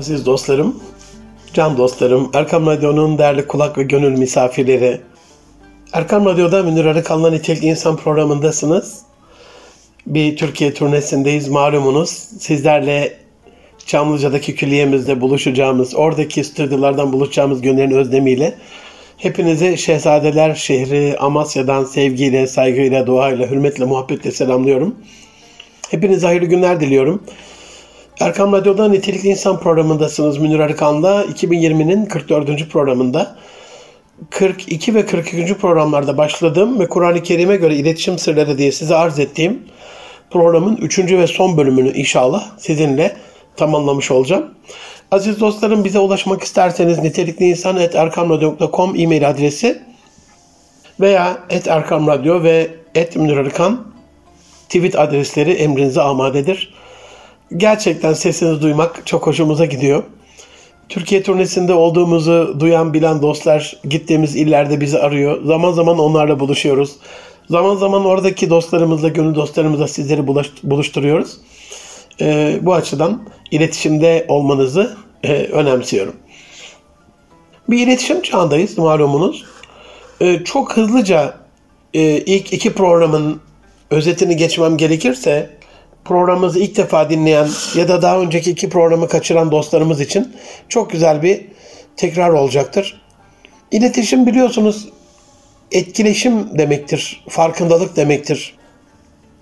Aziz dostlarım, can dostlarım, Erkam Radyo'nun değerli kulak ve gönül misafirleri. Erkam Radyo'da Münir Arıkan'la Nitelikli İnsan programındasınız. Bir Türkiye turnesindeyiz malumunuz. Sizlerle Çamlıca'daki külliyemizde buluşacağımız, oradaki stüdyolardan buluşacağımız günlerin özlemiyle hepinizi Şehzadeler şehri Amasya'dan sevgiyle, saygıyla, duayla, hürmetle, muhabbetle selamlıyorum. Hepinize hayırlı günler diliyorum. Erkam Radyo'da Nitelikli İnsan programındasınız Münir Arıkan'la. 2020'nin 44. programında 42 ve 42. programlarda başladığım ve Kur'an-ı Kerim'e göre iletişim sırları diye size arz ettiğim programın 3. ve son bölümünü inşallah sizinle tamamlamış olacağım. Aziz dostlarım bize ulaşmak isterseniz nitelikliinsan.erkamradyo.com e-mail adresi veya et ve et Münir Arıkan tweet adresleri emrinize amadedir. Gerçekten sesinizi duymak çok hoşumuza gidiyor. Türkiye turnesinde olduğumuzu duyan bilen dostlar gittiğimiz illerde bizi arıyor. Zaman zaman onlarla buluşuyoruz. Zaman zaman oradaki dostlarımızla, gönül dostlarımızla sizleri buluşturuyoruz. Ee, bu açıdan iletişimde olmanızı e, önemsiyorum. Bir iletişim çağındayız malumunuz. Ee, çok hızlıca e, ilk iki programın özetini geçmem gerekirse programımızı ilk defa dinleyen ya da daha önceki iki programı kaçıran dostlarımız için çok güzel bir tekrar olacaktır. İletişim biliyorsunuz etkileşim demektir, farkındalık demektir.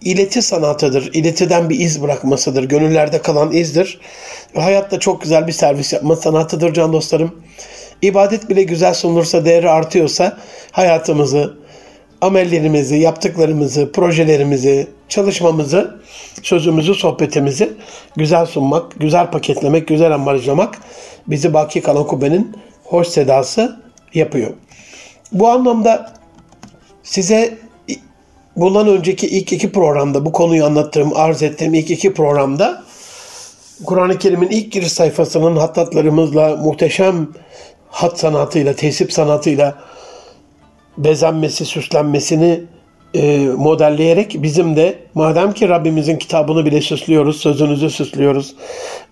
İleti sanatıdır, iletiden bir iz bırakmasıdır, gönüllerde kalan izdir. Hayatta çok güzel bir servis yapma sanatıdır can dostlarım. İbadet bile güzel sunulursa, değeri artıyorsa hayatımızı, amellerimizi, yaptıklarımızı, projelerimizi, çalışmamızı, sözümüzü, sohbetimizi güzel sunmak, güzel paketlemek, güzel ambalajlamak bizi baki kalan kubbenin hoş sedası yapıyor. Bu anlamda size bundan önceki ilk iki programda bu konuyu anlattığım, arz ettiğim ilk iki programda Kur'an-ı Kerim'in ilk giriş sayfasının hattatlarımızla muhteşem hat sanatıyla, tesip sanatıyla bezenmesi, süslenmesini e, modelleyerek bizim de madem ki Rabbimizin kitabını bile süslüyoruz, sözünüzü süslüyoruz.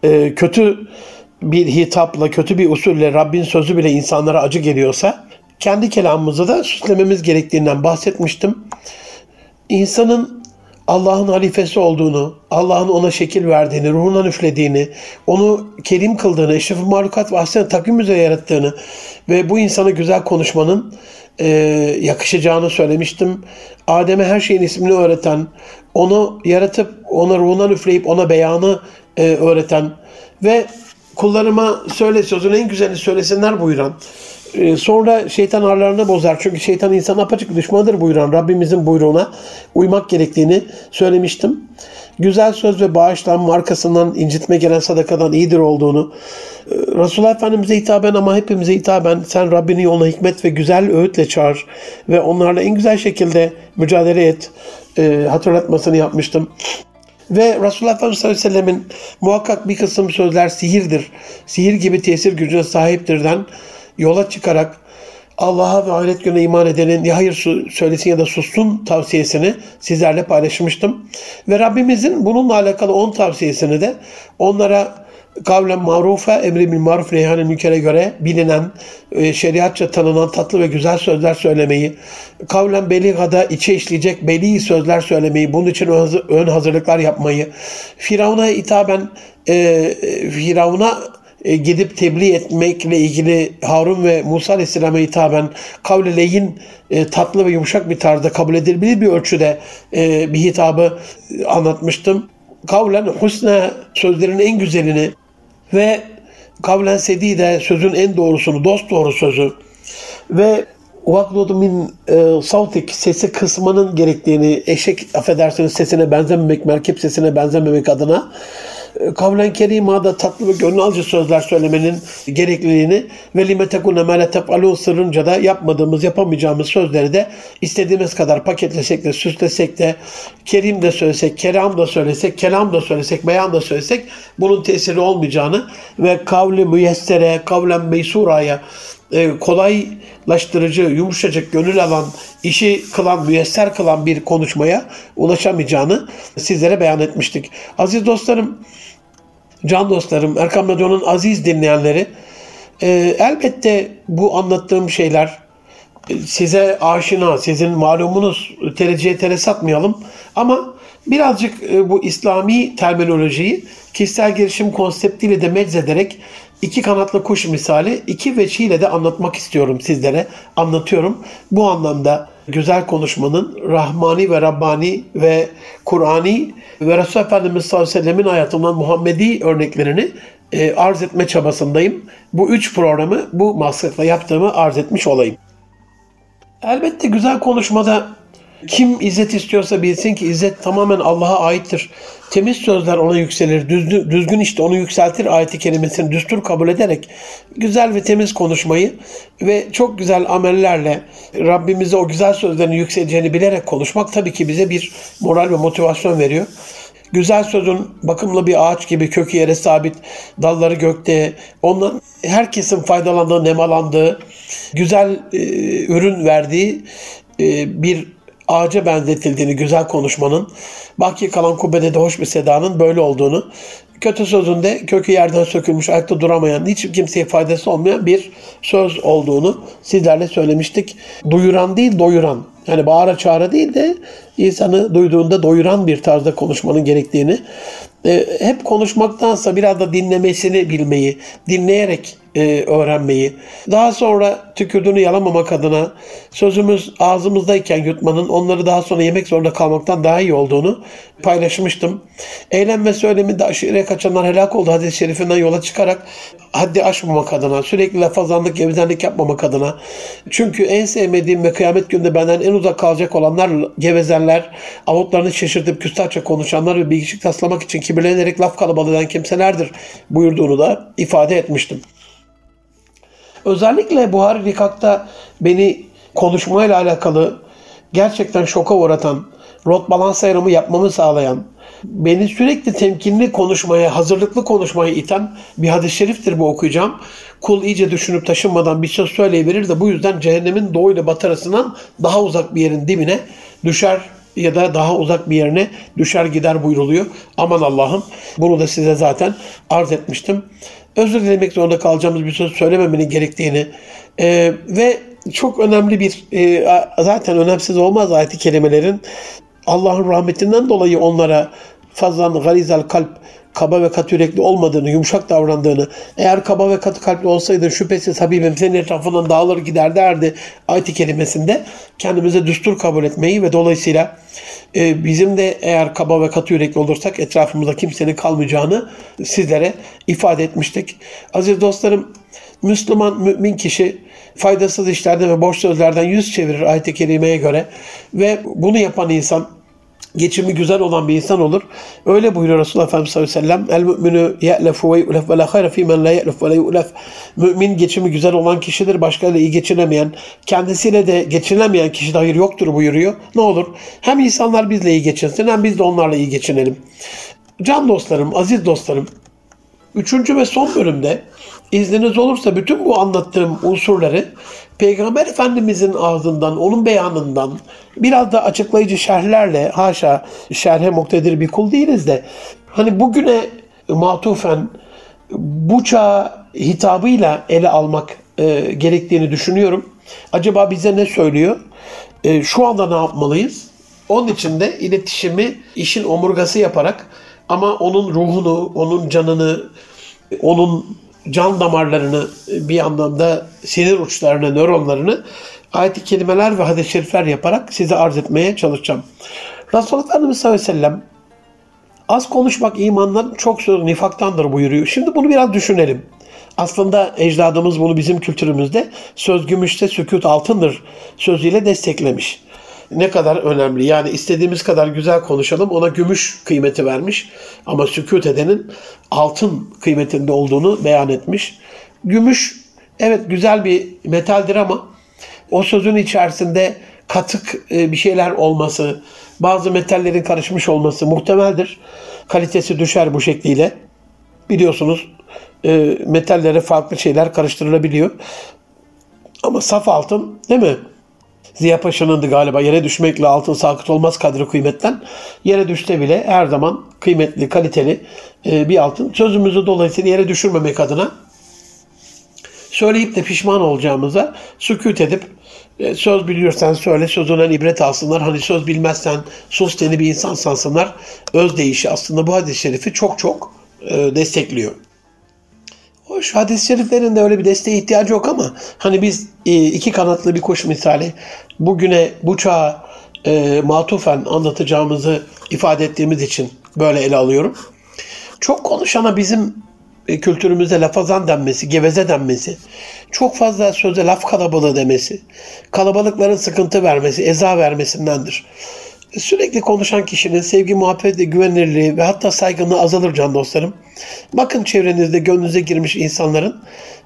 E, kötü bir hitapla, kötü bir usulle Rabbin sözü bile insanlara acı geliyorsa kendi kelamımızı da süslememiz gerektiğinden bahsetmiştim. İnsanın Allah'ın halifesi olduğunu, Allah'ın ona şekil verdiğini, ruhundan üflediğini, onu kerim kıldığını, eşref mahlukat ve takvim üzere yarattığını ve bu insana güzel konuşmanın e, yakışacağını söylemiştim. Adem'e her şeyin ismini öğreten, onu yaratıp ona ruhundan üfleyip ona beyanı e, öğreten ve kullarıma söyle sözün en güzelini söylesinler buyuran. E, sonra şeytan arlarını bozar. Çünkü şeytan insan apaçık düşmandır buyuran Rabbimizin buyruğuna uymak gerektiğini söylemiştim. Güzel söz ve bağışlanma arkasından incitme gelen sadakadan iyidir olduğunu, e, Resulullah Efendimiz'e hitaben ama hepimize hitaben sen Rabbini yoluna hikmet ve güzel öğütle çağır ve onlarla en güzel şekilde mücadele et e, hatırlatmasını yapmıştım. Ve Resulullah Efendimiz sallallahu aleyhi ve sellemin muhakkak bir kısım sözler sihirdir. Sihir gibi tesir gücüne sahiptirden yola çıkarak Allah'a ve ahiret gününe iman edenin ya hayır söylesin ya da sussun tavsiyesini sizlerle paylaşmıştım. Ve Rabbimizin bununla alakalı 10 tavsiyesini de onlara kavlen marufa, emri bil maruf neyhane mülkere göre bilinen, e, şeriatça tanınan tatlı ve güzel sözler söylemeyi, kavlen beligada içe işleyecek beli sözler söylemeyi, bunun için ön hazırlıklar yapmayı, Firavun'a hitaben e, Firavun'a e, gidip tebliğ etmekle ilgili Harun ve Musa Aleyhisselam'a hitaben kavle leyin e, tatlı ve yumuşak bir tarzda kabul edilebilir bir ölçüde e, bir hitabı anlatmıştım. Kavlen husne sözlerin en güzelini ve kavlen sedi de sözün en doğrusunu, dost doğru sözü ve Vakludu min e, savtik sesi kısmanın gerektiğini eşek affedersiniz sesine benzememek, merkep sesine benzememek adına kavlen kerimada tatlı ve gönül alıcı sözler söylemenin gerekliliğini ve lime tekune mele sırrınca da yapmadığımız, yapamayacağımız sözleri de istediğimiz kadar paketlesek de, süslesek de, kerim de söylesek, kelam da söylesek, kelam da söylesek, beyan da söylesek bunun tesiri olmayacağını ve kavli müyessere, kavlen meysuraya e, kolaylaştırıcı, yumuşacık, gönül alan, işi kılan, müyesser kılan bir konuşmaya ulaşamayacağını sizlere beyan etmiştik. Aziz dostlarım, can dostlarım, Erkam Radyo'nun aziz dinleyenleri, e, elbette bu anlattığım şeyler e, size aşina, sizin malumunuz tereciye tere satmayalım. Ama birazcık e, bu İslami terminolojiyi kişisel gelişim konseptiyle de meczederek iki kanatlı kuş misali iki veçiyle de anlatmak istiyorum sizlere. Anlatıyorum. Bu anlamda güzel konuşmanın Rahmani ve Rabbani ve Kur'ani ve Resulullah Efendimiz sallallahu aleyhi ve sellemin hayatından Muhammedi örneklerini e, arz etme çabasındayım. Bu üç programı bu maksatla yaptığımı arz etmiş olayım. Elbette güzel konuşmada kim izzet istiyorsa bilsin ki izzet tamamen Allah'a aittir. Temiz sözler ona yükselir, düzgün, düzgün işte onu yükseltir ayeti kelimesini düstur kabul ederek güzel ve temiz konuşmayı ve çok güzel amellerle Rabbimize o güzel sözlerin yükseleceğini bilerek konuşmak tabii ki bize bir moral ve motivasyon veriyor. Güzel sözün bakımlı bir ağaç gibi kökü yere sabit, dalları gökte, ondan herkesin faydalandığı, nemalandığı, güzel e, ürün verdiği e, bir ağaca benzetildiğini güzel konuşmanın, baki kalan kubbede de hoş bir sedanın böyle olduğunu, kötü sözünde kökü yerden sökülmüş, ayakta duramayan, hiç kimseye faydası olmayan bir söz olduğunu sizlerle söylemiştik. Duyuran değil, doyuran. Yani bağıra çağıra değil de insanı duyduğunda doyuran bir tarzda konuşmanın gerektiğini, e, hep konuşmaktansa biraz da dinlemesini bilmeyi, dinleyerek e, öğrenmeyi, daha sonra tükürdüğünü yalamamak adına sözümüz ağzımızdayken yutmanın onları daha sonra yemek zorunda kalmaktan daha iyi olduğunu paylaşmıştım. Eylem ve söyleminde aşırıya kaçanlar helak oldu hadis-i şerifinden yola çıkarak haddi aşmamak adına, sürekli lafazanlık, gevezenlik yapmamak adına. Çünkü en sevmediğim ve kıyamet günde benden en uzak kalacak olanlar gevezenler, avutlarını şaşırtıp küstahça konuşanlar ve bilgiçlik taslamak için kibirlenerek laf kalabalığı eden kimselerdir buyurduğunu da ifade etmiştim. Özellikle Buhari Rikak'ta beni konuşmayla alakalı gerçekten şoka uğratan, rot balans ayrımı yapmamı sağlayan, beni sürekli temkinli konuşmaya, hazırlıklı konuşmaya iten bir hadis-i şeriftir bu okuyacağım. Kul iyice düşünüp taşınmadan bir söz söyleyiverir de bu yüzden cehennemin doğu ile batı arasından daha uzak bir yerin dibine düşer ya da daha uzak bir yerine düşer gider buyruluyor. Aman Allah'ım bunu da size zaten arz etmiştim. Özür dilemek zorunda kalacağımız bir söz söylememenin gerektiğini e, ve çok önemli bir e, zaten önemsiz olmaz ayeti kelimelerin Allah'ın rahmetinden dolayı onlara fazlan galizal kalp kaba ve katı yürekli olmadığını, yumuşak davrandığını, eğer kaba ve katı kalpli olsaydın şüphesiz Habibim senin etrafından dağılır gider derdi ayet kelimesinde kendimize düstur kabul etmeyi ve dolayısıyla e, bizim de eğer kaba ve katı yürekli olursak etrafımızda kimsenin kalmayacağını sizlere ifade etmiştik. Aziz dostlarım, Müslüman mümin kişi faydasız işlerden ve boş sözlerden yüz çevirir ayet-i kerimeye göre ve bunu yapan insan geçimi güzel olan bir insan olur. Öyle buyuruyor Resulullah Efendimiz sallallahu aleyhi ve sellem. El müminü ye'lefu ve yu'lef ve la hayra fî men la ye'lef ve la yu'lef. Mümin geçimi güzel olan kişidir. Başkalarıyla iyi geçinemeyen, kendisiyle de geçinemeyen kişide hayır yoktur buyuruyor. Ne olur? Hem insanlar bizle iyi geçinsin hem biz de onlarla iyi geçinelim. Can dostlarım, aziz dostlarım. Üçüncü ve son bölümde izniniz olursa bütün bu anlattığım unsurları Peygamber Efendimizin ağzından, onun beyanından biraz da açıklayıcı şerhlerle haşa şerhe muktedir bir kul değiliz de hani bugüne matufen bu çağ hitabıyla ele almak e, gerektiğini düşünüyorum. Acaba bize ne söylüyor? E, şu anda ne yapmalıyız? Onun için de iletişimi işin omurgası yaparak ama onun ruhunu, onun canını, onun can damarlarını bir anlamda sinir uçlarını, nöronlarını ayet-i kelimeler ve hadis-i şerifler yaparak size arz etmeye çalışacağım. Resulullah Efendimiz sallallahu aleyhi ve sellem az konuşmak imandan çok söz nifaktandır buyuruyor. Şimdi bunu biraz düşünelim. Aslında ecdadımız bunu bizim kültürümüzde söz gümüşte sükut altındır sözüyle desteklemiş ne kadar önemli. Yani istediğimiz kadar güzel konuşalım ona gümüş kıymeti vermiş. Ama sükut edenin altın kıymetinde olduğunu beyan etmiş. Gümüş evet güzel bir metaldir ama o sözün içerisinde katık e, bir şeyler olması, bazı metallerin karışmış olması muhtemeldir. Kalitesi düşer bu şekliyle. Biliyorsunuz e, metallere farklı şeyler karıştırılabiliyor. Ama saf altın değil mi? Ziya Paşa'nındı galiba yere düşmekle altın sakıt olmaz kadri kıymetten. Yere düşse bile her zaman kıymetli, kaliteli e, bir altın. Sözümüzü dolayısıyla yere düşürmemek adına söyleyip de pişman olacağımıza sükut edip e, söz biliyorsan söyle, sözünden ibret alsınlar. Hani söz bilmezsen sus seni bir insan sansınlar. Öz değişi aslında bu hadis-i şerifi çok çok e, destekliyor. Hoş hadis-i şeriflerin de öyle bir desteğe ihtiyacı yok ama hani biz e, iki kanatlı bir kuş misali bugüne bu çağa e, matufen anlatacağımızı ifade ettiğimiz için böyle ele alıyorum. Çok konuşana bizim e, kültürümüzde lafazan denmesi, geveze denmesi, çok fazla söze laf kalabalığı demesi, kalabalıkların sıkıntı vermesi, eza vermesindendir. Sürekli konuşan kişinin sevgi, muhabbet ve ve hatta saygınlığı azalır can dostlarım. Bakın çevrenizde gönlünüze girmiş insanların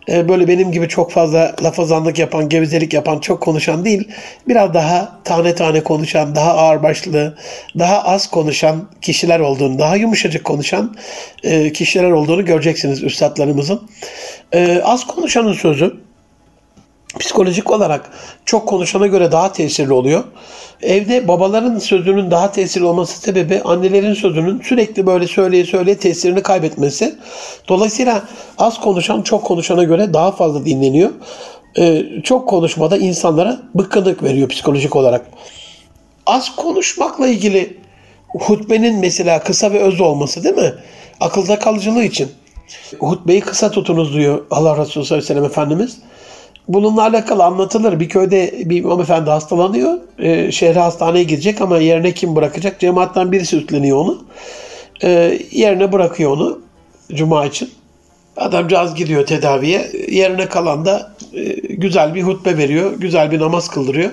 e, böyle benim gibi çok fazla lafazanlık yapan, gevezelik yapan, çok konuşan değil, biraz daha tane tane konuşan, daha ağırbaşlı, daha az konuşan kişiler olduğunu, daha yumuşacık konuşan e, kişiler olduğunu göreceksiniz üstadlarımızın. E, az konuşanın sözü psikolojik olarak çok konuşana göre daha tesirli oluyor. Evde babaların sözünün daha tesirli olması sebebi annelerin sözünün sürekli böyle söyleye söyleye tesirini kaybetmesi. Dolayısıyla az konuşan çok konuşana göre daha fazla dinleniyor. Ee, çok konuşmada insanlara bıkkınlık veriyor psikolojik olarak. Az konuşmakla ilgili hutbenin mesela kısa ve öz olması değil mi? Akılda kalıcılığı için. Hutbeyi kısa tutunuz diyor Allah Resulü sallallahu aleyhi ve sellem Efendimiz bununla alakalı anlatılır. Bir köyde bir imam efendi hastalanıyor. E, şehre hastaneye gidecek ama yerine kim bırakacak? Cemaatten birisi üstleniyor onu. E, yerine bırakıyor onu cuma için. Adamcağız gidiyor tedaviye. Yerine kalan da e, güzel bir hutbe veriyor. Güzel bir namaz kıldırıyor.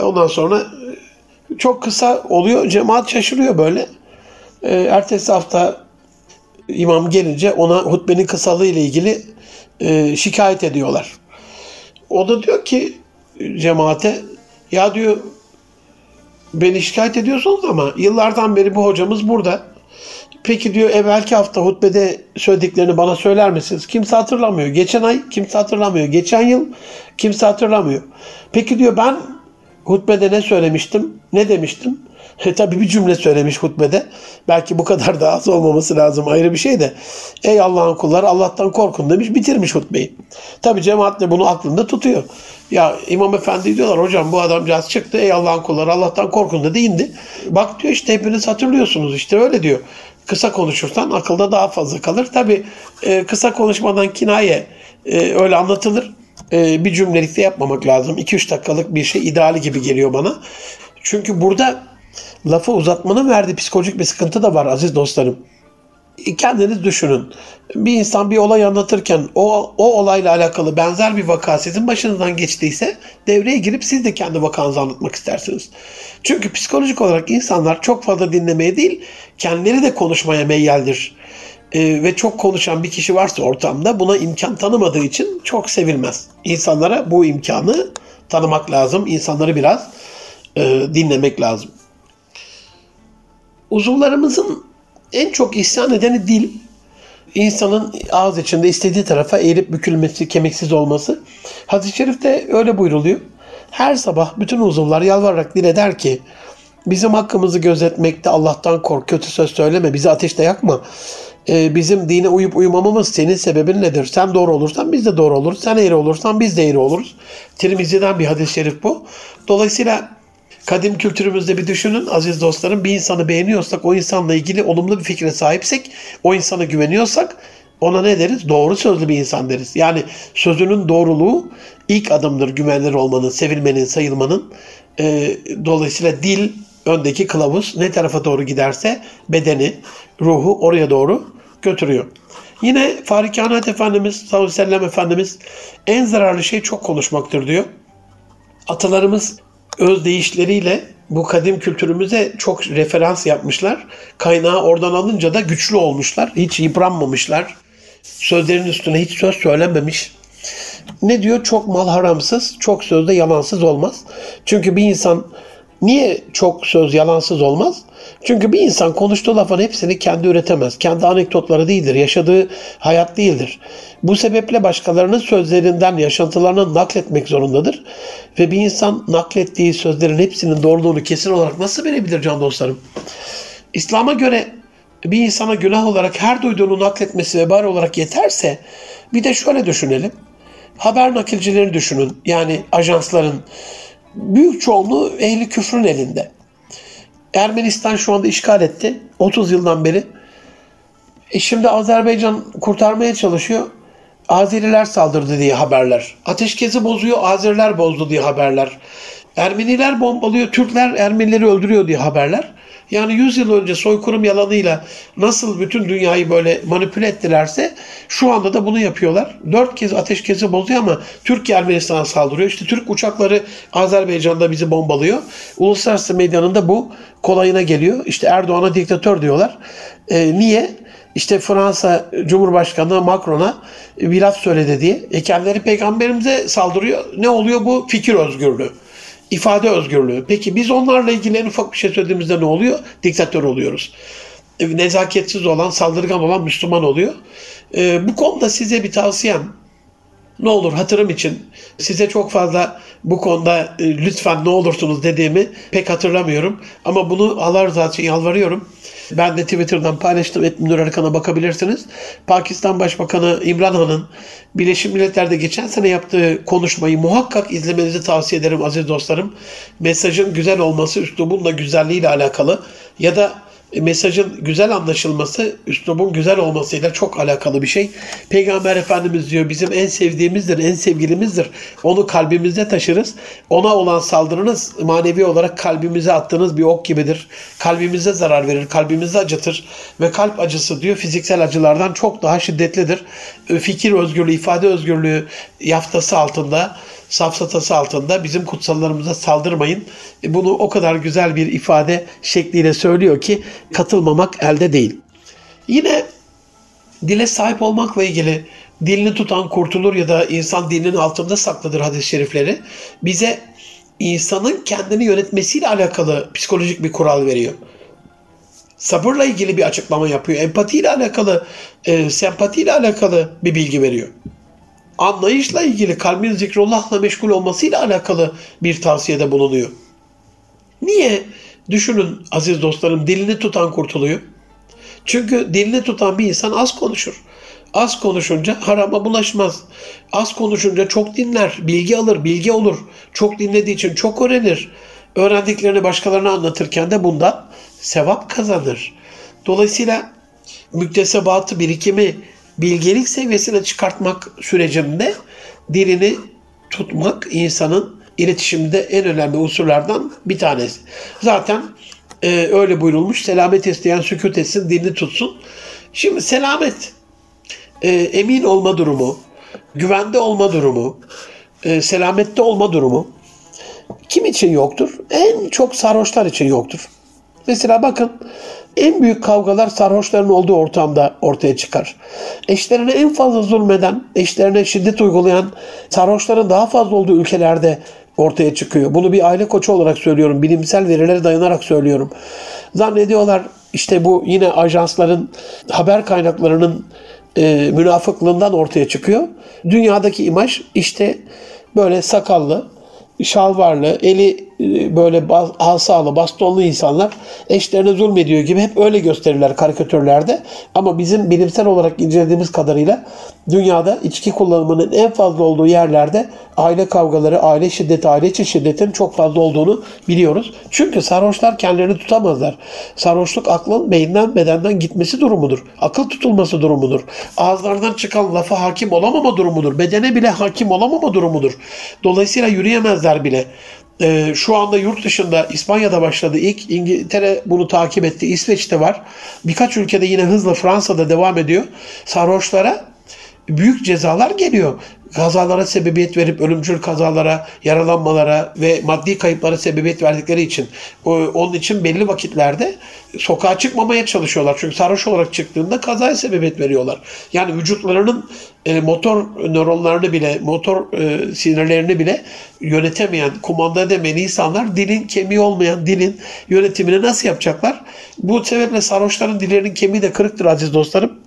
Ondan sonra e, çok kısa oluyor. Cemaat şaşırıyor böyle. E, ertesi hafta imam gelince ona hutbenin kısalığı ile ilgili e, şikayet ediyorlar. O da diyor ki cemaate ya diyor beni şikayet ediyorsunuz ama yıllardan beri bu hocamız burada. Peki diyor evvelki hafta hutbede söylediklerini bana söyler misiniz? Kimse hatırlamıyor. Geçen ay kimse hatırlamıyor. Geçen yıl kimse hatırlamıyor. Peki diyor ben hutbede ne söylemiştim? Ne demiştim? E, tabii bir cümle söylemiş hutbede. Belki bu kadar da az olmaması lazım ayrı bir şey de. Ey Allah'ın kulları Allah'tan korkun demiş bitirmiş hutbeyi. Tabii cemaat de bunu aklında tutuyor. Ya İmam Efendi diyorlar hocam bu adamcağız çıktı ey Allah'ın kulları Allah'tan korkun dedi indi. Bak diyor işte hepiniz hatırlıyorsunuz işte öyle diyor. Kısa konuşursan akılda daha fazla kalır. Tabii e, kısa konuşmadan kinaye e, öyle anlatılır. E, bir cümlelikte yapmamak lazım. 2-3 dakikalık bir şey ideali gibi geliyor bana. Çünkü burada lafı uzatmanın verdiği psikolojik bir sıkıntı da var aziz dostlarım. Kendiniz düşünün. Bir insan bir olay anlatırken o, o olayla alakalı benzer bir vaka sizin başınızdan geçtiyse devreye girip siz de kendi vakanızı anlatmak istersiniz. Çünkü psikolojik olarak insanlar çok fazla dinlemeye değil kendileri de konuşmaya meyyaldir. Ee, ve çok konuşan bir kişi varsa ortamda buna imkan tanımadığı için çok sevilmez. İnsanlara bu imkanı tanımak lazım. İnsanları biraz e, dinlemek lazım. Uzuvlarımızın en çok isyan edeni dil. İnsanın ağız içinde istediği tarafa eğilip bükülmesi, kemiksiz olması. Hadis-i Şerif'te öyle buyruluyor. Her sabah bütün uzuvlar yalvararak dile der ki bizim hakkımızı gözetmekte Allah'tan kork, kötü söz söyleme, bizi ateşte yakma. Ee, bizim dine uyup uyumamamız senin sebebin nedir? Sen doğru olursan biz de doğru oluruz. Sen eğri olursan biz de eğri oluruz. Tirmizi'den bir hadis-i şerif bu. Dolayısıyla Kadim kültürümüzde bir düşünün aziz dostlarım bir insanı beğeniyorsak o insanla ilgili olumlu bir fikre sahipsek o insana güveniyorsak ona ne deriz? Doğru sözlü bir insan deriz. Yani sözünün doğruluğu ilk adımdır güvenilir olmanın, sevilmenin, sayılmanın. E, dolayısıyla dil öndeki kılavuz ne tarafa doğru giderse bedeni, ruhu oraya doğru götürüyor. Yine Fahri Kainat Efendimiz sallallahu aleyhi ve sellem Efendimiz en zararlı şey çok konuşmaktır diyor. Atalarımız özdeyişleriyle bu kadim kültürümüze çok referans yapmışlar. Kaynağı oradan alınca da güçlü olmuşlar. Hiç yıpranmamışlar. Sözlerin üstüne hiç söz söylenmemiş. Ne diyor? Çok mal haramsız, çok sözde yalansız olmaz. Çünkü bir insan Niye çok söz yalansız olmaz? Çünkü bir insan konuştuğu lafın hepsini kendi üretemez. Kendi anekdotları değildir, yaşadığı hayat değildir. Bu sebeple başkalarının sözlerinden, yaşantılarını nakletmek zorundadır. Ve bir insan naklettiği sözlerin hepsinin doğruluğunu kesin olarak nasıl verebilir can dostlarım? İslam'a göre bir insana günah olarak her duyduğunu nakletmesi vebal olarak yeterse bir de şöyle düşünelim. Haber nakilcilerini düşünün. Yani ajansların büyük çoğunluğu ehli küfrün elinde. Ermenistan şu anda işgal etti. 30 yıldan beri. E şimdi Azerbaycan kurtarmaya çalışıyor. Azeriler saldırdı diye haberler. Ateşkesi bozuyor, Azeriler bozdu diye haberler. Ermeniler bombalıyor, Türkler Ermenileri öldürüyor diye haberler. Yani 100 yıl önce soykırım yalanıyla nasıl bütün dünyayı böyle manipüle ettilerse şu anda da bunu yapıyorlar. Dört kez ateşkesi bozuyor ama Türkiye Ermenistan'a saldırıyor. İşte Türk uçakları Azerbaycan'da bizi bombalıyor. Uluslararası medyanın da bu kolayına geliyor. İşte Erdoğan'a diktatör diyorlar. E, niye? İşte Fransa Cumhurbaşkanı Macron'a bir laf söyledi diye. E kendileri peygamberimize saldırıyor. Ne oluyor bu? Fikir özgürlüğü ifade özgürlüğü. Peki biz onlarla ilgili en ufak bir şey söylediğimizde ne oluyor? Diktatör oluyoruz. E, nezaketsiz olan, saldırgan olan Müslüman oluyor. E, bu konuda size bir tavsiyem ne olur hatırım için size çok fazla bu konuda e, lütfen ne olursunuz dediğimi pek hatırlamıyorum. Ama bunu Allah rızası için yalvarıyorum. Ben de Twitter'dan paylaştım. Etminur Arkan'a bakabilirsiniz. Pakistan Başbakanı İmran Han'ın Birleşmiş Milletler'de geçen sene yaptığı konuşmayı muhakkak izlemenizi tavsiye ederim aziz dostlarım. Mesajın güzel olması üslubun da güzelliğiyle alakalı ya da mesajın güzel anlaşılması, üslubun güzel olmasıyla çok alakalı bir şey. Peygamber Efendimiz diyor bizim en sevdiğimizdir, en sevgilimizdir. Onu kalbimizde taşırız. Ona olan saldırınız manevi olarak kalbimize attığınız bir ok gibidir. Kalbimize zarar verir, kalbimizi acıtır ve kalp acısı diyor fiziksel acılardan çok daha şiddetlidir. Fikir özgürlüğü, ifade özgürlüğü yaftası altında safsatası altında bizim kutsallarımıza saldırmayın. E, bunu o kadar güzel bir ifade şekliyle söylüyor ki katılmamak elde değil. Yine dile sahip olmakla ilgili dilini tutan kurtulur ya da insan dilinin altında saklıdır hadis-i şerifleri. Bize insanın kendini yönetmesiyle alakalı psikolojik bir kural veriyor. Sabırla ilgili bir açıklama yapıyor. Empatiyle alakalı, e, sempatiyle alakalı bir bilgi veriyor anlayışla ilgili kalbin zikrullahla meşgul olmasıyla alakalı bir tavsiyede bulunuyor. Niye? Düşünün aziz dostlarım dilini tutan kurtuluyor. Çünkü dilini tutan bir insan az konuşur. Az konuşunca harama bulaşmaz. Az konuşunca çok dinler, bilgi alır, bilgi olur. Çok dinlediği için çok öğrenir. Öğrendiklerini başkalarına anlatırken de bundan sevap kazanır. Dolayısıyla müktesebatı, birikimi, bilgelik seviyesine çıkartmak sürecinde dilini tutmak insanın iletişimde en önemli unsurlardan bir tanesi. Zaten e, öyle buyurulmuş. Selamet isteyen sükut etsin, dilini tutsun. Şimdi selamet, e, emin olma durumu, güvende olma durumu, e, selamette olma durumu kim için yoktur? En çok sarhoşlar için yoktur. Mesela bakın en büyük kavgalar sarhoşların olduğu ortamda ortaya çıkar. Eşlerine en fazla zulmeden, eşlerine şiddet uygulayan sarhoşların daha fazla olduğu ülkelerde ortaya çıkıyor. Bunu bir aile koçu olarak söylüyorum. Bilimsel verilere dayanarak söylüyorum. Zannediyorlar işte bu yine ajansların haber kaynaklarının e, münafıklığından ortaya çıkıyor. Dünyadaki imaj işte böyle sakallı, şalvarlı, eli e, böyle asalı, bastonlu insanlar eşlerine zulmediyor gibi hep öyle gösterirler karikatürlerde. Ama bizim bilimsel olarak incelediğimiz kadarıyla dünyada içki kullanımının en fazla olduğu yerlerde aile kavgaları, aile şiddeti, aile içi şiddetin çok fazla olduğunu biliyoruz. Çünkü sarhoşlar kendilerini tutamazlar. Sarhoşluk aklın beyinden bedenden gitmesi durumudur. Akıl tutulması durumudur. Ağızlardan çıkan lafa hakim olamama durumudur. Bedene bile hakim olamama durumudur. Dolayısıyla yürüyemezler bile. Ee, şu anda yurt dışında İspanya'da başladı ilk. İngiltere bunu takip etti. İsveç'te var. Birkaç ülkede yine hızla Fransa'da devam ediyor. Sarhoşlara büyük cezalar geliyor. Kazalara sebebiyet verip ölümcül kazalara, yaralanmalara ve maddi kayıplara sebebiyet verdikleri için. Onun için belli vakitlerde sokağa çıkmamaya çalışıyorlar. Çünkü sarhoş olarak çıktığında kazaya sebebiyet veriyorlar. Yani vücutlarının e, motor nöronlarını bile, motor e, sinirlerini bile yönetemeyen, kumanda edemeyen insanlar dilin kemiği olmayan dilin yönetimini nasıl yapacaklar? Bu sebeple sarhoşların dillerinin kemiği de kırıktır aziz dostlarım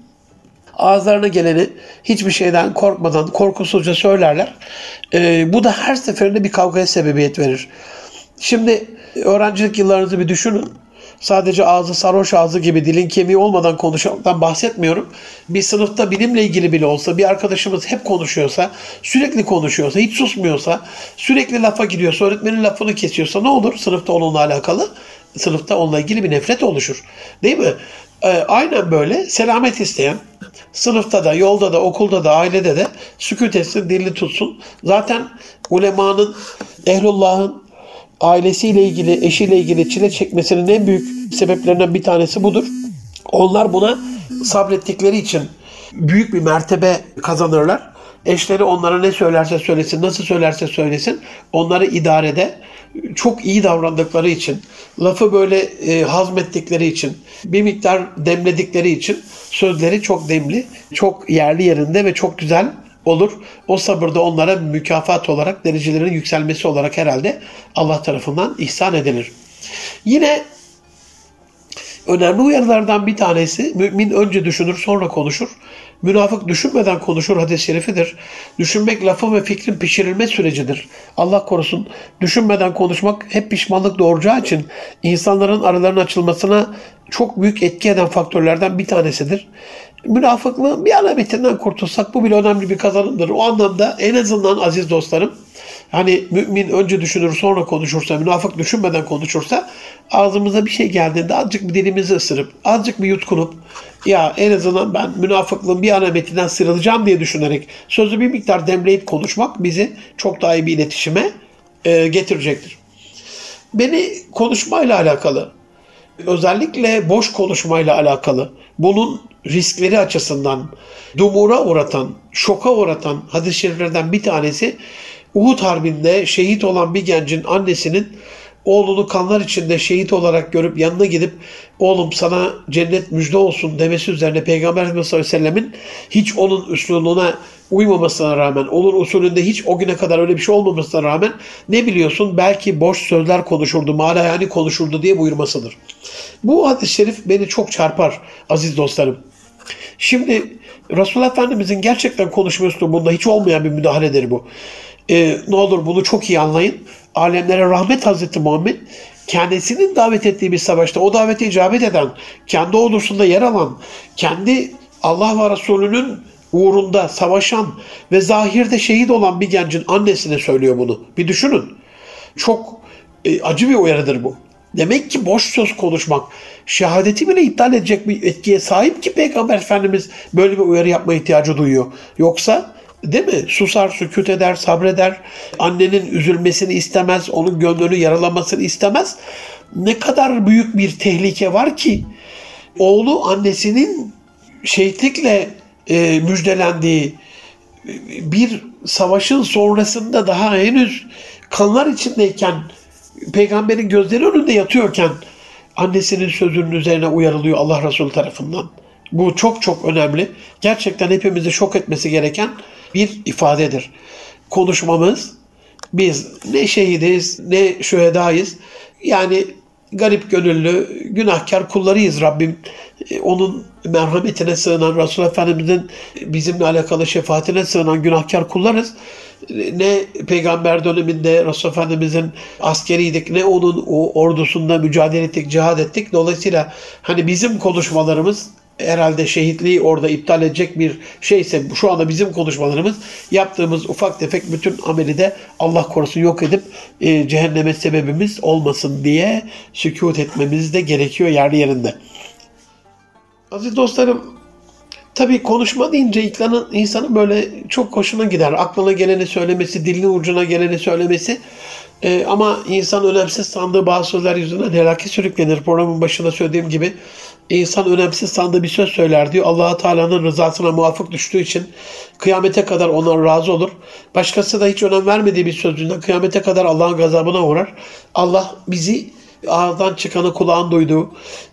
ağızlarına geleni hiçbir şeyden korkmadan korkusuzca söylerler. E, bu da her seferinde bir kavgaya sebebiyet verir. Şimdi öğrencilik yıllarınızı bir düşünün. Sadece ağzı sarhoş ağzı gibi dilin kemiği olmadan konuşmaktan bahsetmiyorum. Bir sınıfta bilimle ilgili bile olsa bir arkadaşımız hep konuşuyorsa, sürekli konuşuyorsa, hiç susmuyorsa, sürekli lafa giriyorsa, öğretmenin lafını kesiyorsa ne olur sınıfta onunla alakalı? Sınıfta onunla ilgili bir nefret oluşur. Değil mi? Ee, aynen böyle selamet isteyen, sınıfta da, yolda da, okulda da, ailede de sükut etsin, dilini tutsun. Zaten ulemanın, ehlullahın ailesiyle ilgili, eşiyle ilgili çile çekmesinin en büyük sebeplerinden bir tanesi budur. Onlar buna sabrettikleri için büyük bir mertebe kazanırlar. Eşleri onlara ne söylerse söylesin, nasıl söylerse söylesin, onları idarede çok iyi davrandıkları için, lafı böyle e, hazmettikleri için, bir miktar demledikleri için sözleri çok demli, çok yerli yerinde ve çok güzel olur. O sabır da onlara mükafat olarak, derecelerin yükselmesi olarak herhalde Allah tarafından ihsan edilir. Yine önemli uyarılardan bir tanesi mümin önce düşünür sonra konuşur. Münafık düşünmeden konuşur hadis-i şerifidir. Düşünmek lafın ve fikrin pişirilme sürecidir. Allah korusun düşünmeden konuşmak hep pişmanlık doğuracağı için insanların aralarının açılmasına çok büyük etki eden faktörlerden bir tanesidir. Münafıklığın bir alametinden kurtulsak bu bile önemli bir kazanımdır. O anlamda en azından aziz dostlarım Hani mümin önce düşünür sonra konuşursa, münafık düşünmeden konuşursa ağzımıza bir şey geldiğinde azıcık bir dilimizi ısırıp, azıcık bir yutkunup ya en azından ben münafıklığın bir alametinden sıyrılacağım diye düşünerek sözü bir miktar demleyip konuşmak bizi çok daha iyi bir iletişime e, getirecektir. Beni konuşmayla alakalı, özellikle boş konuşmayla alakalı, bunun riskleri açısından dumura uğratan, şoka uğratan hadis-i şeriflerden bir tanesi Uhud Harbi'nde şehit olan bir gencin annesinin oğlunu kanlar içinde şehit olarak görüp yanına gidip oğlum sana cennet müjde olsun demesi üzerine Peygamber Efendimiz sallallahu aleyhi ve sellemin hiç onun üslubuna uymamasına rağmen, onun usulünde hiç o güne kadar öyle bir şey olmamasına rağmen ne biliyorsun belki boş sözler konuşurdu, mala yani konuşurdu diye buyurmasıdır. Bu hadis-i şerif beni çok çarpar aziz dostlarım. Şimdi Resulullah Efendimizin gerçekten konuşma üslubunda hiç olmayan bir müdahaledir bu e, ne olur bunu çok iyi anlayın. Alemlere rahmet Hazreti Muhammed kendisinin davet ettiği bir savaşta o davete icabet eden, kendi ordusunda yer alan, kendi Allah ve Resulünün uğrunda savaşan ve zahirde şehit olan bir gencin annesine söylüyor bunu. Bir düşünün. Çok e, acı bir uyarıdır bu. Demek ki boş söz konuşmak şehadeti bile iptal edecek bir etkiye sahip ki Peygamber Efendimiz böyle bir uyarı yapma ihtiyacı duyuyor. Yoksa Değil mi? Susar, sükut eder, sabreder. Annenin üzülmesini istemez, onun gönlünü yaralamasını istemez. Ne kadar büyük bir tehlike var ki oğlu annesinin şehitlikle e, müjdelendiği bir savaşın sonrasında daha henüz kanlar içindeyken peygamberin gözleri önünde yatıyorken annesinin sözünün üzerine uyarılıyor Allah Resulü tarafından. Bu çok çok önemli. Gerçekten hepimizi şok etmesi gereken bir ifadedir. Konuşmamız biz ne şehidiz ne şühedayız. Yani garip gönüllü, günahkar kullarıyız Rabbim. E, onun merhametine sığınan, Resulullah Efendimiz'in bizimle alakalı şefaatine sığınan günahkar kullarız. Ne peygamber döneminde Resulullah Efendimiz'in askeriydik, ne onun o ordusunda mücadele ettik, cihad ettik. Dolayısıyla hani bizim konuşmalarımız herhalde şehitliği orada iptal edecek bir şeyse şu anda bizim konuşmalarımız yaptığımız ufak tefek bütün ameli de Allah korusun yok edip e, cehenneme sebebimiz olmasın diye sükut etmemiz de gerekiyor yerli yerinde. Aziz dostlarım tabi konuşma deyince insanın, insanın böyle çok hoşuna gider. Aklına geleni söylemesi, dilinin ucuna geleni söylemesi. E, ama insan önemsiz sandığı bazı sözler yüzünden helake sürüklenir. Programın başında söylediğim gibi İnsan önemsiz sandığı bir söz söyler diyor. allah Teala'nın rızasına muvafık düştüğü için kıyamete kadar ona razı olur. Başkası da hiç önem vermediği bir sözünden kıyamete kadar Allah'ın gazabına uğrar. Allah bizi ağızdan çıkanı kulağın duyduğu,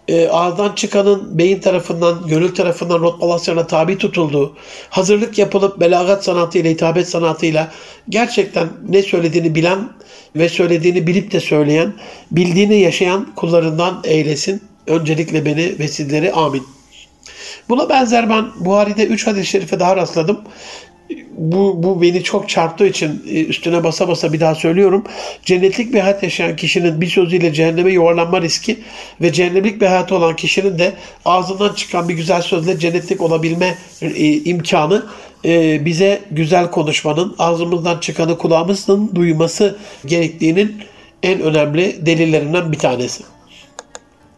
e, ağızdan çıkanın beyin tarafından, gönül tarafından rotbalasyona tabi tutulduğu, hazırlık yapılıp belagat sanatıyla, hitabet sanatıyla gerçekten ne söylediğini bilen ve söylediğini bilip de söyleyen, bildiğini yaşayan kullarından eylesin. Öncelikle beni ve sizleri amin. Buna benzer ben Buhari'de 3 hadis-i şerife daha rastladım bu, bu beni çok çarptığı için e, üstüne basa basa bir daha söylüyorum. Cennetlik bir hayat yaşayan kişinin bir sözüyle cehenneme yuvarlanma riski ve cehennemlik bir hayat olan kişinin de ağzından çıkan bir güzel sözle cennetlik olabilme e, imkanı e, bize güzel konuşmanın, ağzımızdan çıkanı kulağımızın duyması gerektiğinin en önemli delillerinden bir tanesi.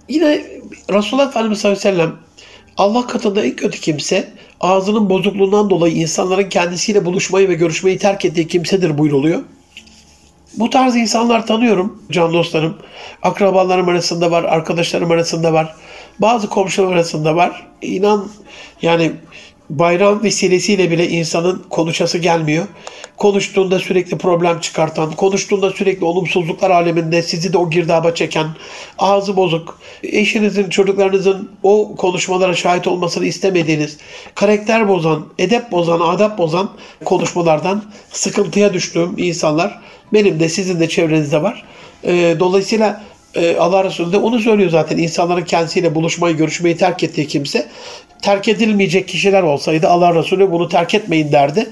Yine Resulullah Efendimiz sallallahu aleyhi ve sellem Allah katında en kötü kimse ağzının bozukluğundan dolayı insanların kendisiyle buluşmayı ve görüşmeyi terk ettiği kimsedir buyruluyor. Bu tarz insanlar tanıyorum can dostlarım. Akrabalarım arasında var, arkadaşlarım arasında var. Bazı komşular arasında var. İnan yani bayram vesilesiyle bile insanın konuşası gelmiyor. Konuştuğunda sürekli problem çıkartan, konuştuğunda sürekli olumsuzluklar aleminde sizi de o girdaba çeken, ağzı bozuk, eşinizin, çocuklarınızın o konuşmalara şahit olmasını istemediğiniz, karakter bozan, edep bozan, adap bozan konuşmalardan sıkıntıya düştüğüm insanlar benim de sizin de çevrenizde var. Ee, dolayısıyla e, Allah Resulü de onu söylüyor zaten. İnsanların kendisiyle buluşmayı, görüşmeyi terk ettiği kimse terk edilmeyecek kişiler olsaydı Allah Resulü bunu terk etmeyin derdi.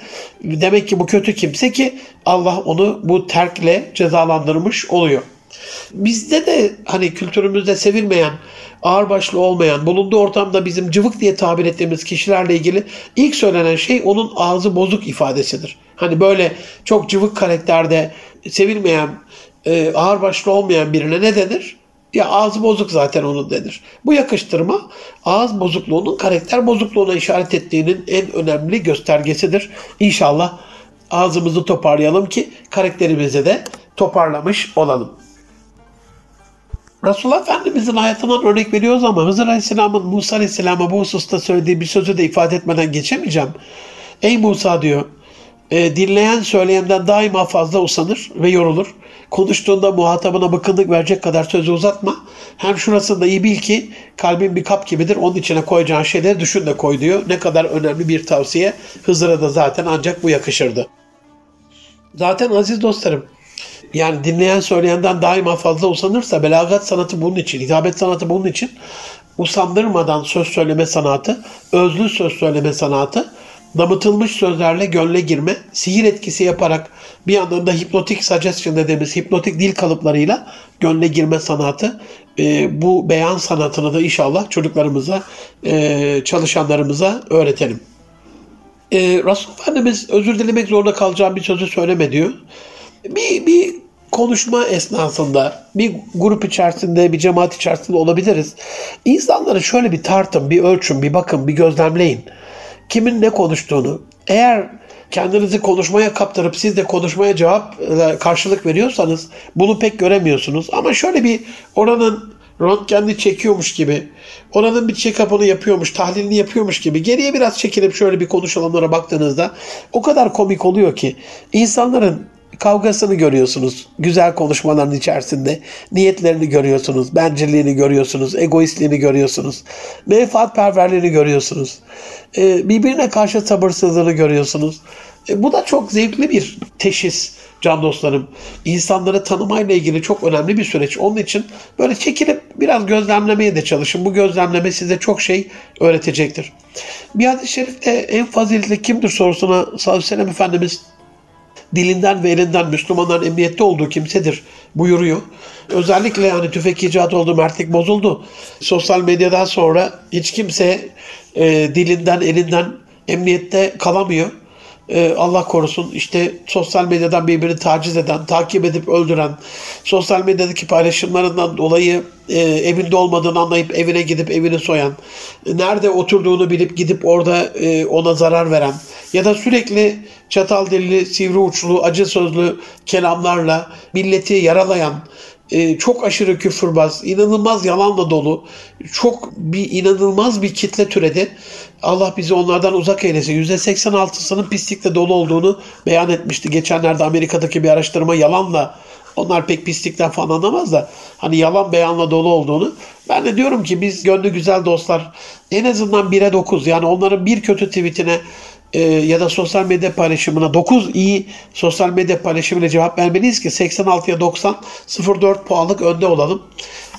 Demek ki bu kötü kimse ki Allah onu bu terkle cezalandırmış oluyor. Bizde de hani kültürümüzde sevilmeyen, ağırbaşlı olmayan, bulunduğu ortamda bizim cıvık diye tabir ettiğimiz kişilerle ilgili ilk söylenen şey onun ağzı bozuk ifadesidir. Hani böyle çok cıvık karakterde sevilmeyen, e, ağırbaşlı olmayan birine ne denir? Ya ağız bozuk zaten onun denir. Bu yakıştırma ağız bozukluğunun karakter bozukluğuna işaret ettiğinin en önemli göstergesidir. İnşallah ağzımızı toparlayalım ki karakterimizi de toparlamış olalım. Resulullah Efendimizin hayatından örnek veriyoruz ama Hızır Aleyhisselam'ın Musa Aleyhisselam'a bu hususta söylediği bir sözü de ifade etmeden geçemeyeceğim. Ey Musa diyor, e, dinleyen söyleyenden daima fazla usanır ve yorulur. Konuştuğunda muhatabına bıkkınlık verecek kadar sözü uzatma. Hem şurasını da iyi bil ki kalbin bir kap gibidir. Onun içine koyacağın şeyleri düşün de koy diyor. Ne kadar önemli bir tavsiye. Hızır'a da zaten ancak bu yakışırdı. Zaten aziz dostlarım yani dinleyen söyleyenden daima fazla usanırsa belagat sanatı bunun için, hitabet sanatı bunun için usandırmadan söz söyleme sanatı, özlü söz söyleme sanatı damıtılmış sözlerle gönle girme, sihir etkisi yaparak bir yandan da hipnotik suggestion dediğimiz hipnotik dil kalıplarıyla gönle girme sanatı. E, bu beyan sanatını da inşallah çocuklarımıza, e, çalışanlarımıza öğretelim. E, Resul Efendimiz özür dilemek zorunda kalacağım bir sözü söyleme diyor. Bir, bir konuşma esnasında bir grup içerisinde, bir cemaat içerisinde olabiliriz. İnsanları şöyle bir tartın, bir ölçün, bir bakın, bir gözlemleyin kimin ne konuştuğunu. Eğer kendinizi konuşmaya kaptırıp siz de konuşmaya cevap e, karşılık veriyorsanız bunu pek göremiyorsunuz. Ama şöyle bir oranın röntgenini çekiyormuş gibi, oranın bir check-up'ını yapıyormuş, tahlilini yapıyormuş gibi geriye biraz çekilip şöyle bir konuşulanlara baktığınızda o kadar komik oluyor ki insanların kavgasını görüyorsunuz. Güzel konuşmaların içerisinde. Niyetlerini görüyorsunuz. Bencilliğini görüyorsunuz. Egoistliğini görüyorsunuz. Menfaatperverliğini görüyorsunuz. Ee, birbirine karşı sabırsızlığını görüyorsunuz. E, bu da çok zevkli bir teşhis can dostlarım. İnsanları tanımayla ilgili çok önemli bir süreç. Onun için böyle çekilip biraz gözlemlemeye de çalışın. Bu gözlemleme size çok şey öğretecektir. Bir hadis-i şerifte en faziletli kimdir sorusuna sallallahu aleyhi ve sellem Efendimiz dilinden ve elinden Müslümanların emniyette olduğu kimsedir buyuruyor. Özellikle yani tüfek icat oldu, mertlik bozuldu. Sosyal medyadan sonra hiç kimse e, dilinden, elinden emniyette kalamıyor. E, Allah korusun işte sosyal medyadan birbirini taciz eden, takip edip öldüren, sosyal medyadaki paylaşımlarından dolayı e, evinde olmadığını anlayıp evine gidip evini soyan, nerede oturduğunu bilip gidip orada e, ona zarar veren ya da sürekli çatal dilli, sivri uçlu, acı sözlü kelamlarla milleti yaralayan, e, çok aşırı küfürbaz, inanılmaz yalanla dolu, çok bir inanılmaz bir kitle türedi. Allah bizi onlardan uzak eylesin. %86'sının pislikle dolu olduğunu beyan etmişti. Geçenlerde Amerika'daki bir araştırma yalanla onlar pek pislikten falan anlamaz da hani yalan beyanla dolu olduğunu. Ben de diyorum ki biz gönlü güzel dostlar en azından 1'e 9 yani onların bir kötü tweetine e, ya da sosyal medya paylaşımına 9 iyi sosyal medya paylaşımıyla cevap vermeliyiz ki 86'ya 90 0.4 puanlık önde olalım.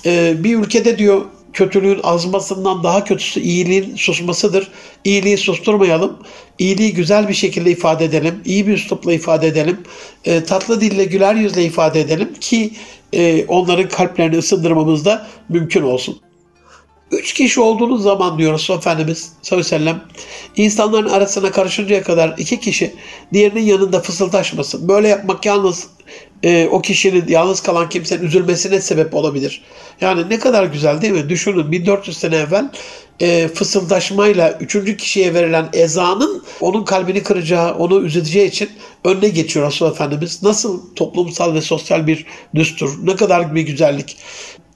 E, bir ülkede diyor kötülüğün azmasından daha kötüsü iyiliğin susmasıdır. İyiliği susturmayalım. İyiliği güzel bir şekilde ifade edelim. İyi bir üslupla ifade edelim. E, tatlı dille, güler yüzle ifade edelim ki e, onların kalplerini ısındırmamız da mümkün olsun. Üç kişi olduğunuz zaman diyor Resulullah Efendimiz sallallahu aleyhi ve sellem insanların arasına karışıncaya kadar iki kişi diğerinin yanında fısıldaşmasın. Böyle yapmak yalnız e, o kişinin yalnız kalan kimsenin üzülmesine sebep olabilir. Yani ne kadar güzel değil mi? Düşünün 1400 sene evvel e, fısıldaşmayla üçüncü kişiye verilen ezanın onun kalbini kıracağı, onu üzeceği için önüne geçiyor Resulullah Efendimiz. Nasıl toplumsal ve sosyal bir düstur, ne kadar bir güzellik.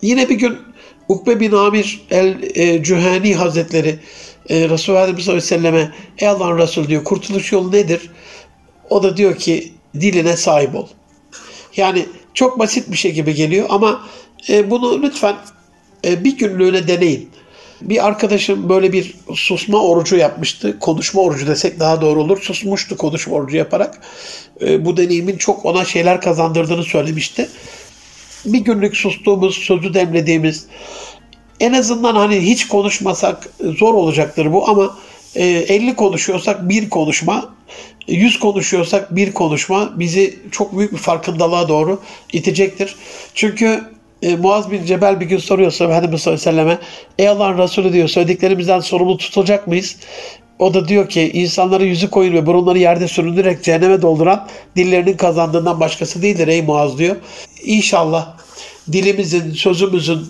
Yine bir gün Ukbe bin Amir el-Cühani Hazretleri e, Resulullah Efendimiz sallallahu Ey Allah'ın Resulü diyor kurtuluş yolu nedir? O da diyor ki diline sahip ol. Yani çok basit bir şey gibi geliyor ama e, bunu lütfen e, bir günlüğüne deneyin. Bir arkadaşım böyle bir susma orucu yapmıştı. Konuşma orucu desek daha doğru olur. Susmuştu konuşma orucu yaparak. E, bu deneyimin çok ona şeyler kazandırdığını söylemişti. Bir günlük sustuğumuz, sözü demlediğimiz, en azından hani hiç konuşmasak zor olacaktır bu ama 50 konuşuyorsak bir konuşma, 100 konuşuyorsak bir konuşma bizi çok büyük bir farkındalığa doğru itecektir. Çünkü e, Muaz bin Cebel bir gün soruyorsa Efendimiz sallallahu Ey Allah'ın Resulü diyor söylediklerimizden sorumlu tutulacak mıyız? O da diyor ki insanları yüzü koyun ve burunları yerde süründürerek cehenneme dolduran dillerinin kazandığından başkası değildir ey Muaz diyor. İnşallah dilimizin, sözümüzün,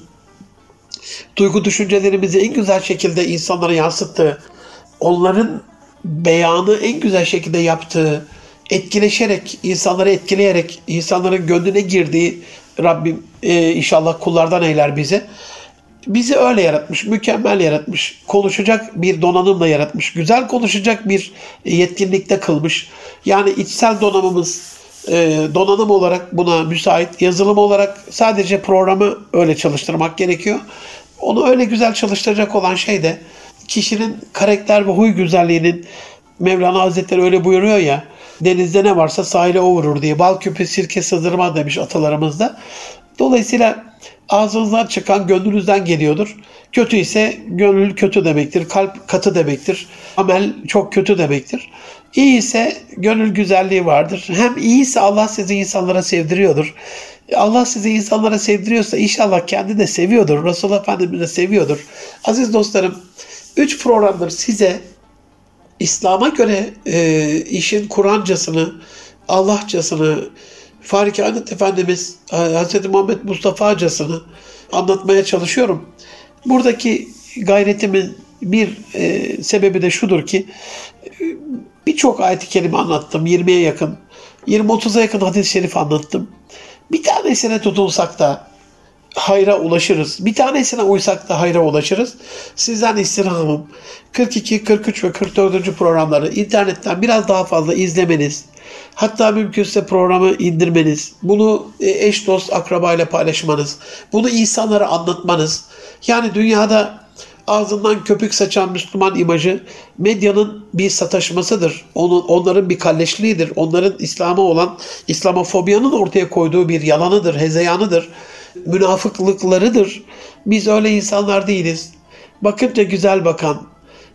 duygu düşüncelerimizi en güzel şekilde insanlara yansıttığı, onların beyanı en güzel şekilde yaptığı, etkileşerek, insanları etkileyerek, insanların gönlüne girdiği Rabbim e, inşallah kullardan eyler bizi. Bizi öyle yaratmış, mükemmel yaratmış, konuşacak bir donanımla yaratmış, güzel konuşacak bir yetkinlikte kılmış. Yani içsel donanımımız, e, donanım olarak buna müsait, yazılım olarak sadece programı öyle çalıştırmak gerekiyor. Onu öyle güzel çalıştıracak olan şey de kişinin karakter ve huy güzelliğinin Mevlana Hazretleri öyle buyuruyor ya denizde ne varsa sahile o vurur diye. Bal küpü sirke sızdırma demiş atalarımız da. Dolayısıyla ağzınızdan çıkan gönlünüzden geliyordur. Kötü ise gönül kötü demektir. Kalp katı demektir. Amel çok kötü demektir. İyi ise gönül güzelliği vardır. Hem iyi ise Allah sizi insanlara sevdiriyordur. Allah sizi insanlara sevdiriyorsa inşallah kendi de seviyordur. Resulullah Efendimiz de seviyordur. Aziz dostlarım, üç programdır size İslam'a göre e, işin Kur'ancasını, Allahçasını, Farikanet Efendimiz Hz. Muhammed Mustafa'casını anlatmaya çalışıyorum. Buradaki gayretimin bir e, sebebi de şudur ki birçok ayet-i kerime anlattım. 20'ye yakın, 20-30'a yakın hadis-i şerif anlattım. Bir tanesine tutulsak da hayra ulaşırız. Bir tanesine uysak da hayra ulaşırız. Sizden istirhamım 42, 43 ve 44. programları internetten biraz daha fazla izlemeniz, hatta mümkünse programı indirmeniz, bunu e, eş dost akrabayla paylaşmanız, bunu insanlara anlatmanız. Yani dünyada ağzından köpük saçan Müslüman imajı medyanın bir sataşmasıdır. Onun, onların bir kalleşliğidir. Onların İslam'a olan İslamofobiyanın ortaya koyduğu bir yalanıdır, hezeyanıdır münafıklıklarıdır. Biz öyle insanlar değiliz. Bakınca güzel bakan,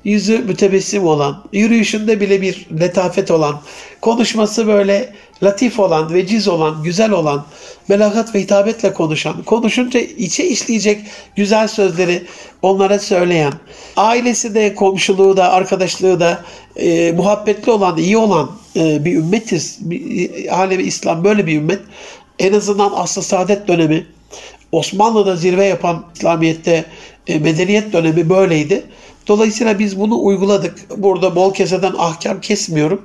yüzü mütebessim olan, yürüyüşünde bile bir letafet olan, konuşması böyle latif olan, veciz olan, güzel olan, belagat ve hitabetle konuşan, konuşunca içe işleyecek güzel sözleri onlara söyleyen, ailesi de, komşuluğu da, arkadaşlığı da e, muhabbetli olan, iyi olan e, bir ümmetiz. Bir, alemi İslam böyle bir ümmet. En azından aslı saadet dönemi, Osmanlı'da zirve yapan İslamiyet'te e, medeniyet dönemi böyleydi. Dolayısıyla biz bunu uyguladık. Burada bol keseden ahkam kesmiyorum.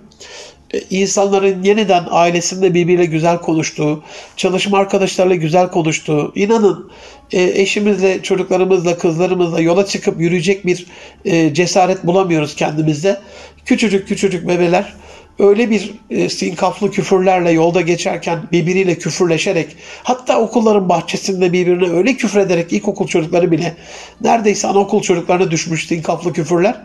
e, insanların yeniden ailesinde birbiriyle güzel konuştuğu, çalışma arkadaşlarıyla güzel konuştuğu, inanın e, eşimizle, çocuklarımızla, kızlarımızla yola çıkıp yürüyecek bir e, cesaret bulamıyoruz kendimizde. Küçücük küçücük bebeler öyle bir e, sinkaflı küfürlerle yolda geçerken birbiriyle küfürleşerek hatta okulların bahçesinde birbirine öyle küfrederek ilkokul çocukları bile neredeyse anaokul çocuklarına düşmüş sinkaflı küfürler.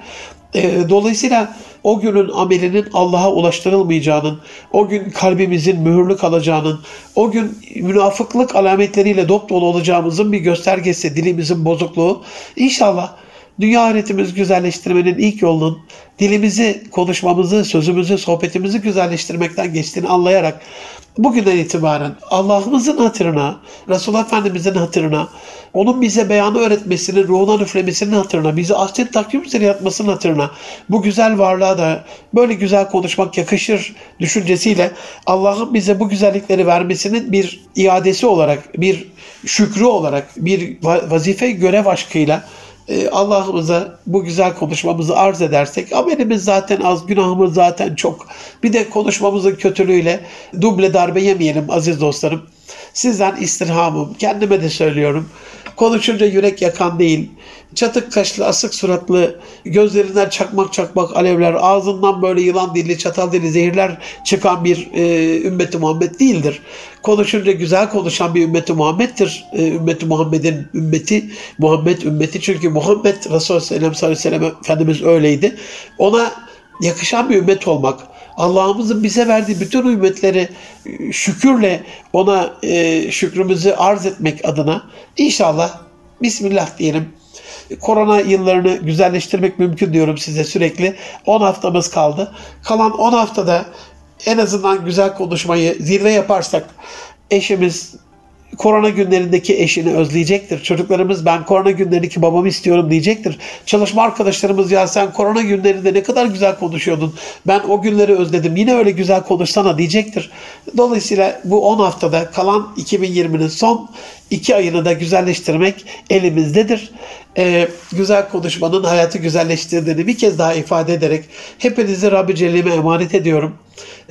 E, dolayısıyla o günün amelinin Allah'a ulaştırılmayacağının, o gün kalbimizin mühürlü kalacağının, o gün münafıklık alametleriyle dop dolu olacağımızın bir göstergesi dilimizin bozukluğu. İnşallah dünya ahiretimizi güzelleştirmenin ilk yolunun dilimizi, konuşmamızı, sözümüzü, sohbetimizi güzelleştirmekten geçtiğini anlayarak bugünden itibaren Allah'ımızın hatırına, Resulullah Efendimizin hatırına, onun bize beyanı öğretmesinin, ruhuna üflemesinin hatırına, bizi ahsen takvim üzere yatmasının hatırına, bu güzel varlığa da böyle güzel konuşmak yakışır düşüncesiyle Allah'ın bize bu güzellikleri vermesinin bir iadesi olarak, bir şükrü olarak, bir vazife görev aşkıyla e, Allah'ımıza bu güzel konuşmamızı arz edersek amelimiz zaten az, günahımız zaten çok. Bir de konuşmamızın kötülüğüyle duble darbe yemeyelim aziz dostlarım. Sizden istirhamım, kendime de söylüyorum. Konuşunca yürek yakan değil, çatık kaşlı, asık suratlı, gözlerinden çakmak çakmak alevler, ağzından böyle yılan dilli, çatal dilli zehirler çıkan bir e, ümmeti Muhammed değildir. Konuşunca güzel konuşan bir ümmeti Muhammed'dir. E, ümmeti Muhammed'in ümmeti, Muhammed ümmeti. Çünkü Muhammed Resulullah sallallahu aleyhi ve sellem Efendimiz öyleydi. Ona yakışan bir ümmet olmak, Allah'ımızın bize verdiği bütün ümmetleri e, şükürle ona e, şükrümüzü arz etmek adına inşallah Bismillah diyelim. Korona yıllarını güzelleştirmek mümkün diyorum size sürekli. 10 haftamız kaldı. Kalan 10 haftada en azından güzel konuşmayı zirve yaparsak eşimiz, korona günlerindeki eşini özleyecektir. Çocuklarımız ben korona günlerindeki babamı istiyorum diyecektir. Çalışma arkadaşlarımız ya sen korona günlerinde ne kadar güzel konuşuyordun. Ben o günleri özledim. Yine öyle güzel konuşsana diyecektir. Dolayısıyla bu 10 haftada kalan 2020'nin son 2 ayını da güzelleştirmek elimizdedir. Ee, güzel konuşmanın hayatı güzelleştirdiğini bir kez daha ifade ederek hepinizi Rabbi Celle'ime emanet ediyorum.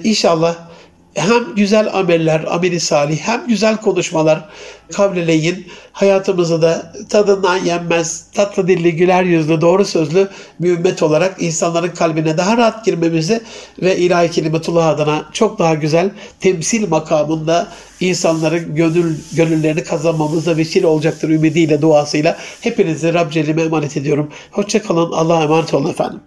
İnşallah hem güzel ameller, ameli salih, hem güzel konuşmalar kavleleyin hayatımızı da tadından yenmez, tatlı dilli, güler yüzlü, doğru sözlü bir ümmet olarak insanların kalbine daha rahat girmemizi ve ilahi kelimetullah adına çok daha güzel temsil makamında insanların gönül, gönüllerini kazanmamıza vesile olacaktır ümidiyle, duasıyla. Hepinizi Rab Celle'ime emanet ediyorum. Hoşçakalın. Allah'a emanet olun efendim.